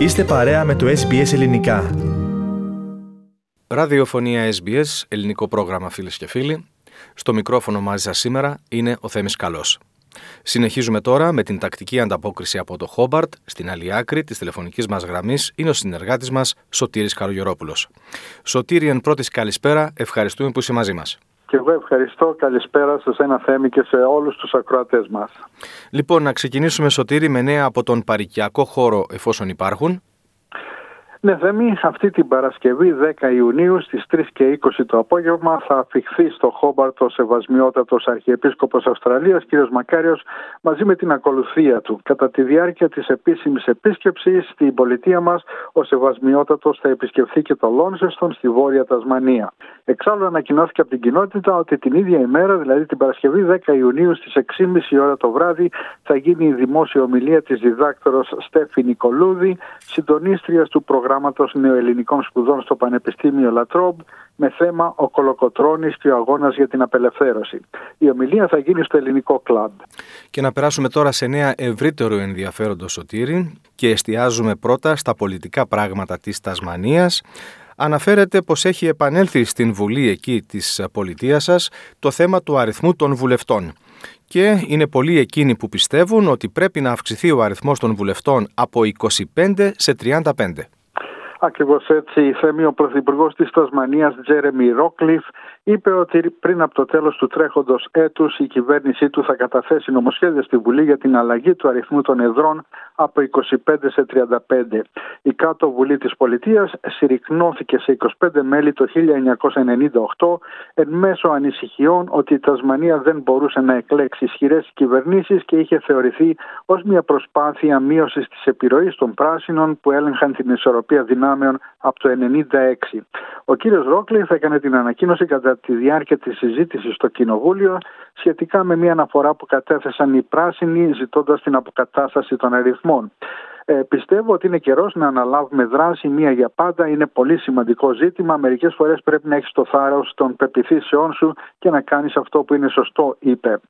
Είστε παρέα με το SBS Ελληνικά. Ραδιοφωνία SBS, ελληνικό πρόγραμμα φίλες και φίλοι. Στο μικρόφωνο μαζί σας σήμερα είναι ο Θέμης Καλός. Συνεχίζουμε τώρα με την τακτική ανταπόκριση από το Χόμπαρτ. Στην άλλη άκρη της τηλεφωνικής μας γραμμής είναι ο συνεργάτης μας Σωτήρης Καλογερόπουλος. Σωτήρη, εν πρώτης καλησπέρα, ευχαριστούμε που είσαι μαζί μας. Και εγώ ευχαριστώ. Καλησπέρα σε ένα Θέμη και σε όλους τους ακροατές μας. Λοιπόν, να ξεκινήσουμε Σωτήρη με νέα από τον παρικιακό χώρο εφόσον υπάρχουν. Ναι, Θέμη, αυτή την Παρασκευή 10 Ιουνίου στις 3 και 20 το απόγευμα θα αφιχθεί στο Χόμπαρτ ο Σεβασμιότατος Αρχιεπίσκοπος Αυστραλίας κ. Μακάριος μαζί με την ακολουθία του. Κατά τη διάρκεια της επίσημης επίσκεψης στην πολιτεία μας ο Σεβασμιότατος θα επισκεφθεί και το Λόνσεστον στη Βόρεια Τασμανία. Εξάλλου ανακοινώθηκε από την κοινότητα ότι την ίδια ημέρα, δηλαδή την Παρασκευή 10 Ιουνίου στις 6.30 ώρα το βράδυ θα γίνει η δημόσια ομιλία της διδάκτορος Στέφη Νικολούδη, συντονίστριας του προγράμματος προγράμματος νεοελληνικών σπουδών στο Πανεπιστήμιο Λατρόμπ με θέμα Ο Κολοκοτρώνης και ο Αγώνας για την Απελευθέρωση. Η ομιλία θα γίνει στο ελληνικό κλαμπ. Και να περάσουμε τώρα σε νέα ευρύτερο ενδιαφέροντο σωτήρι και εστιάζουμε πρώτα στα πολιτικά πράγματα της Τασμανίας. Αναφέρεται πως έχει επανέλθει στην Βουλή εκεί της πολιτείας σας το θέμα του αριθμού των βουλευτών και είναι πολλοί εκείνοι που πιστεύουν ότι πρέπει να αυξηθεί ο αριθμός των βουλευτών από 25 σε 35. Ακριβώς έτσι, η Θέμη, ο Πρωθυπουργός της Τασμανίας, Τζέρεμι Ρόκλιφ, είπε ότι πριν από το τέλος του τρέχοντος έτους η κυβέρνησή του θα καταθέσει νομοσχέδια στη Βουλή για την αλλαγή του αριθμού των εδρών από 25 σε 35. Η κάτω Βουλή της Πολιτείας συρρυκνώθηκε σε 25 μέλη το 1998 εν μέσω ανησυχιών ότι η Τασμανία δεν μπορούσε να εκλέξει ισχυρές κυβερνήσεις και είχε θεωρηθεί ως μια προσπάθεια μείωσης της επιρροής των πράσινων που έλεγχαν την ισορροπία δυνάμεων δυνάμεων από το 1996. Ο κύριος Ρόκλιφ έκανε την ανακοίνωση κατά τη διάρκεια της συζήτησης στο Κοινοβούλιο σχετικά με μια αναφορά που κατέθεσαν οι πράσινοι ζητώντας την αποκατάσταση των αριθμών. Ε, πιστεύω ότι είναι καιρός να αναλάβουμε δράση μία για πάντα. Είναι πολύ σημαντικό ζήτημα. Μερικές φορές πρέπει να έχεις το θάρρος των πεπιθήσεών σου και να κάνεις αυτό που είναι σωστό, είπε.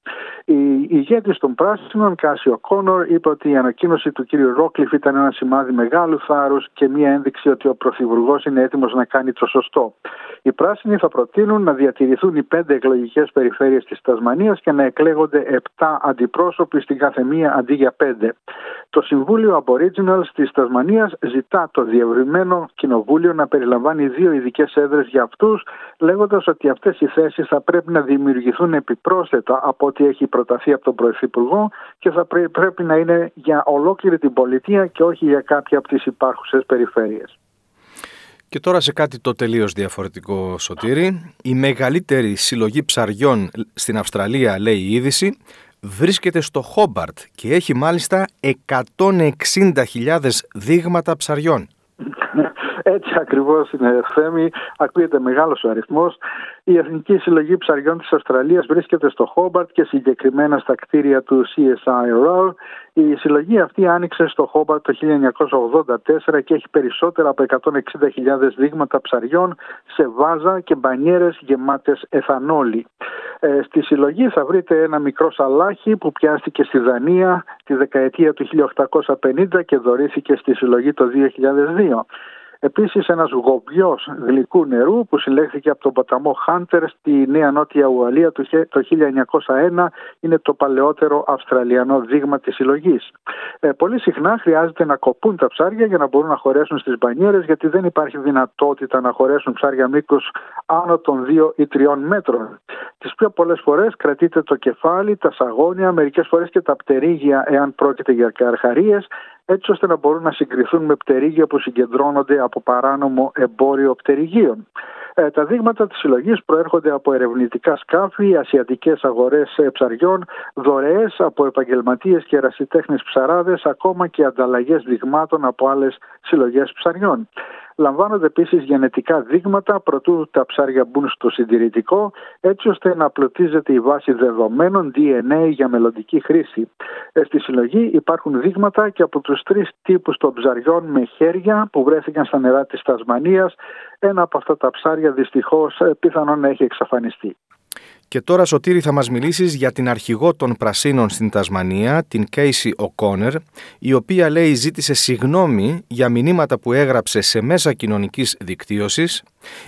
Η ηγέτης των Πράσινων, Κάσιο Κόνορ, είπε ότι η ανακοίνωση του κ. Ρόκλιφ ήταν ένα σημάδι μεγάλου θάρρους και μία ένδειξη ότι ο Πρωθυπουργός είναι έτοιμος να κάνει το σωστό. Οι Πράσινοι θα προτείνουν να διατηρηθούν οι πέντε εκλογικές περιφέρειες της Τασμανίας και να εκλέγονται επτά αντιπρόσωποι στην κάθε μία αντί για πέντε. Το Συμβούλιο Aboriginals της Τασμανίας ζητά το διευρυμένο κοινοβούλιο να περιλαμβάνει δύο ειδικές έδρες για αυτούς, λέγοντας ότι αυτές οι θέσεις θα πρέπει να δημιουργηθούν επιπρόσθετα από ό,τι έχει προταθεί από τον Πρωθυπουργό και θα πρέπει να είναι για ολόκληρη την πολιτεία και όχι για κάποια από τις υπάρχουσες περιφέρειες. Και τώρα σε κάτι το τελείως διαφορετικό σωτήρι. Η μεγαλύτερη συλλογή ψαριών στην Αυστραλία, λέει η είδηση, βρίσκεται στο Χόμπαρτ και έχει μάλιστα 160.000 δείγματα ψαριών. Έτσι ακριβώς είναι, Θέμη. Ακούγεται μεγάλος ο αριθμός. Η Εθνική Συλλογή Ψαριών της Αυστραλίας βρίσκεται στο Χόμπαρτ και συγκεκριμένα στα κτίρια του CSIRO. Η συλλογή αυτή άνοιξε στο Χόμπαρτ το 1984 και έχει περισσότερα από 160.000 δείγματα ψαριών σε βάζα και μπανιέρες γεμάτες εθανόλη. Ε, στη συλλογή θα βρείτε ένα μικρό σαλάχι που πιάστηκε στη Δανία τη δεκαετία του 1850 και δωρήθηκε στη συλλογή το 2002. Επίσης ένας γομπιός γλυκού νερού που συλλέχθηκε από τον ποταμό Χάντερ στη Νέα Νότια Ουαλία το 1901 είναι το παλαιότερο Αυστραλιανό δείγμα της συλλογής. Ε, πολύ συχνά χρειάζεται να κοπούν τα ψάρια για να μπορούν να χωρέσουν στις μπανιέρες γιατί δεν υπάρχει δυνατότητα να χωρέσουν ψάρια μήκους άνω των 2 ή 3 μέτρων. Τις πιο πολλές φορές κρατείται το κεφάλι, τα σαγόνια, μερικές φορές και τα πτερίγια εάν πρόκειται για καρχαρίες έτσι ώστε να μπορούν να συγκριθούν με πτερίγια που συγκεντρώνονται από παράνομο εμπόριο πτερυγίων. Ε, τα δείγματα της συλλογής προέρχονται από ερευνητικά σκάφη, ασιατικές αγορές ε, ψαριών, δωρεές από επαγγελματίες και ερασιτέχνες ψαράδες, ακόμα και ανταλλαγές δειγμάτων από άλλες συλλογές ψαριών. Λαμβάνονται επίσης γενετικά δείγματα προτού τα ψάρια μπουν στο συντηρητικό, έτσι ώστε να απλωτίζεται η βάση δεδομένων DNA για μελλοντική χρήση. Ε, στη συλλογή υπάρχουν δείγματα και από τους τρεις τύπους των ψαριών με χέρια που βρέθηκαν στα νερά της Τασμανίας. Ένα από αυτά τα ψάρια δυστυχώς ε, πιθανόν να έχει εξαφανιστεί. Και τώρα Σωτήρη θα μας μιλήσεις για την αρχηγό των Πρασίνων στην Τασμανία, την Casey O'Connor, η οποία λέει ζήτησε συγνώμη για μηνύματα που έγραψε σε μέσα κοινωνικής δικτύωσης,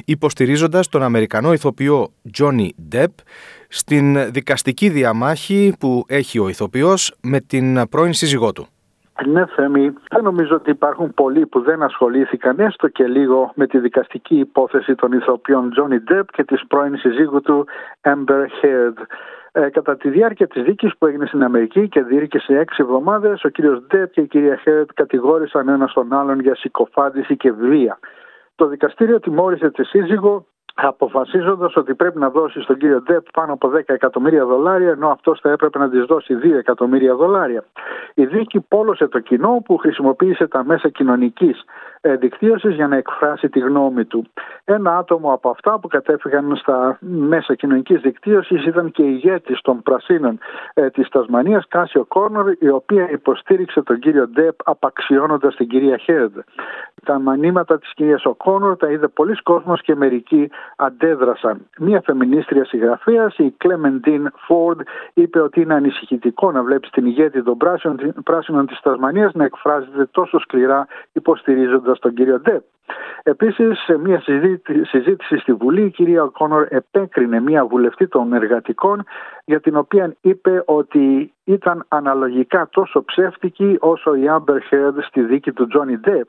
υποστηρίζοντας τον Αμερικανό ηθοποιό Johnny Depp στην δικαστική διαμάχη που έχει ο ηθοποιός με την πρώην σύζυγό του. Ναι, Θέμη, δεν νομίζω ότι υπάρχουν πολλοί που δεν ασχολήθηκαν έστω και λίγο με τη δικαστική υπόθεση των ηθοποιών Johnny Depp και της πρώην συζύγου του Amber Heard. Ε, κατά τη διάρκεια της δίκης που έγινε στην Αμερική και σε έξι εβδομάδες, ο κύριος Depp και η κυρία Heard κατηγόρησαν ένα τον άλλον για συκοφάντηση και βία. Το δικαστήριο τιμώρησε τη σύζυγο αποφασίζοντας ότι πρέπει να δώσει στον κύριο Ντεπ πάνω από 10 εκατομμύρια δολάρια, ενώ αυτός θα έπρεπε να της δώσει 2 εκατομμύρια δολάρια. Η δίκη πόλωσε το κοινό που χρησιμοποίησε τα μέσα κοινωνικής ε, δικτύωση για να εκφράσει τη γνώμη του. Ένα άτομο από αυτά που κατέφυγαν στα μέσα κοινωνικής δικτύωσης ήταν και η ηγέτης των Πρασίνων ε, της Τασμανίας, Κάσιο Κόρνορ, η οποία υποστήριξε τον κύριο Ντεπ απαξιώνοντας την κυρία Χέρντ. Τα μανίματα της κυρίας Οκόνορ τα είδε πολλοί κόσμος και μερικοί αντέδρασαν. Μία φεμινίστρια συγγραφέας, η Κλέμεντιν Φόρντ, είπε ότι είναι ανησυχητικό να βλέπεις την ηγέτη των πράσινων, πράσινων της Τασμανίας να εκφράζεται τόσο σκληρά υποστηρίζοντας τον κύριο Ντεπ. Επίσης, σε μια συζήτηση στη Βουλή, η κυρία Κόνορ επέκρινε μια βουλευτή των εργατικών για την οποία είπε ότι ήταν αναλογικά τόσο ψεύτικη όσο η Amber Heard στη δίκη του Τζόνι Ντεπ.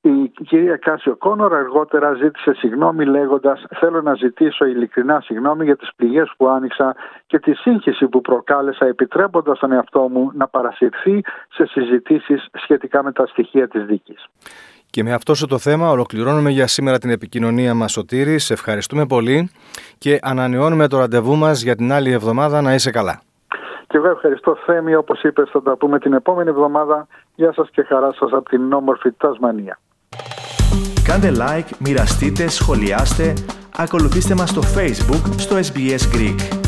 Η κυρία Κάσιο Κόνορ αργότερα ζήτησε συγγνώμη λέγοντας «Θέλω να ζητήσω ειλικρινά συγγνώμη για τις πληγές που άνοιξα και τη σύγχυση που προκάλεσα επιτρέποντας τον εαυτό μου να παρασυρθεί σε συζητήσεις σχετικά με τα στοιχεία της δίκης». Και με αυτό το θέμα ολοκληρώνουμε για σήμερα την επικοινωνία μας Σωτήρη. Σε ευχαριστούμε πολύ και ανανεώνουμε το ραντεβού μας για την άλλη εβδομάδα να είσαι καλά. Και εγώ ευχαριστώ Θέμη, όπως είπες θα τα πούμε την επόμενη εβδομάδα. Γεια σας και χαρά σας από την όμορφη Τασμανία. Κάντε like, μοιραστείτε, σχολιάστε, ακολουθήστε μας στο Facebook, στο SBS Greek.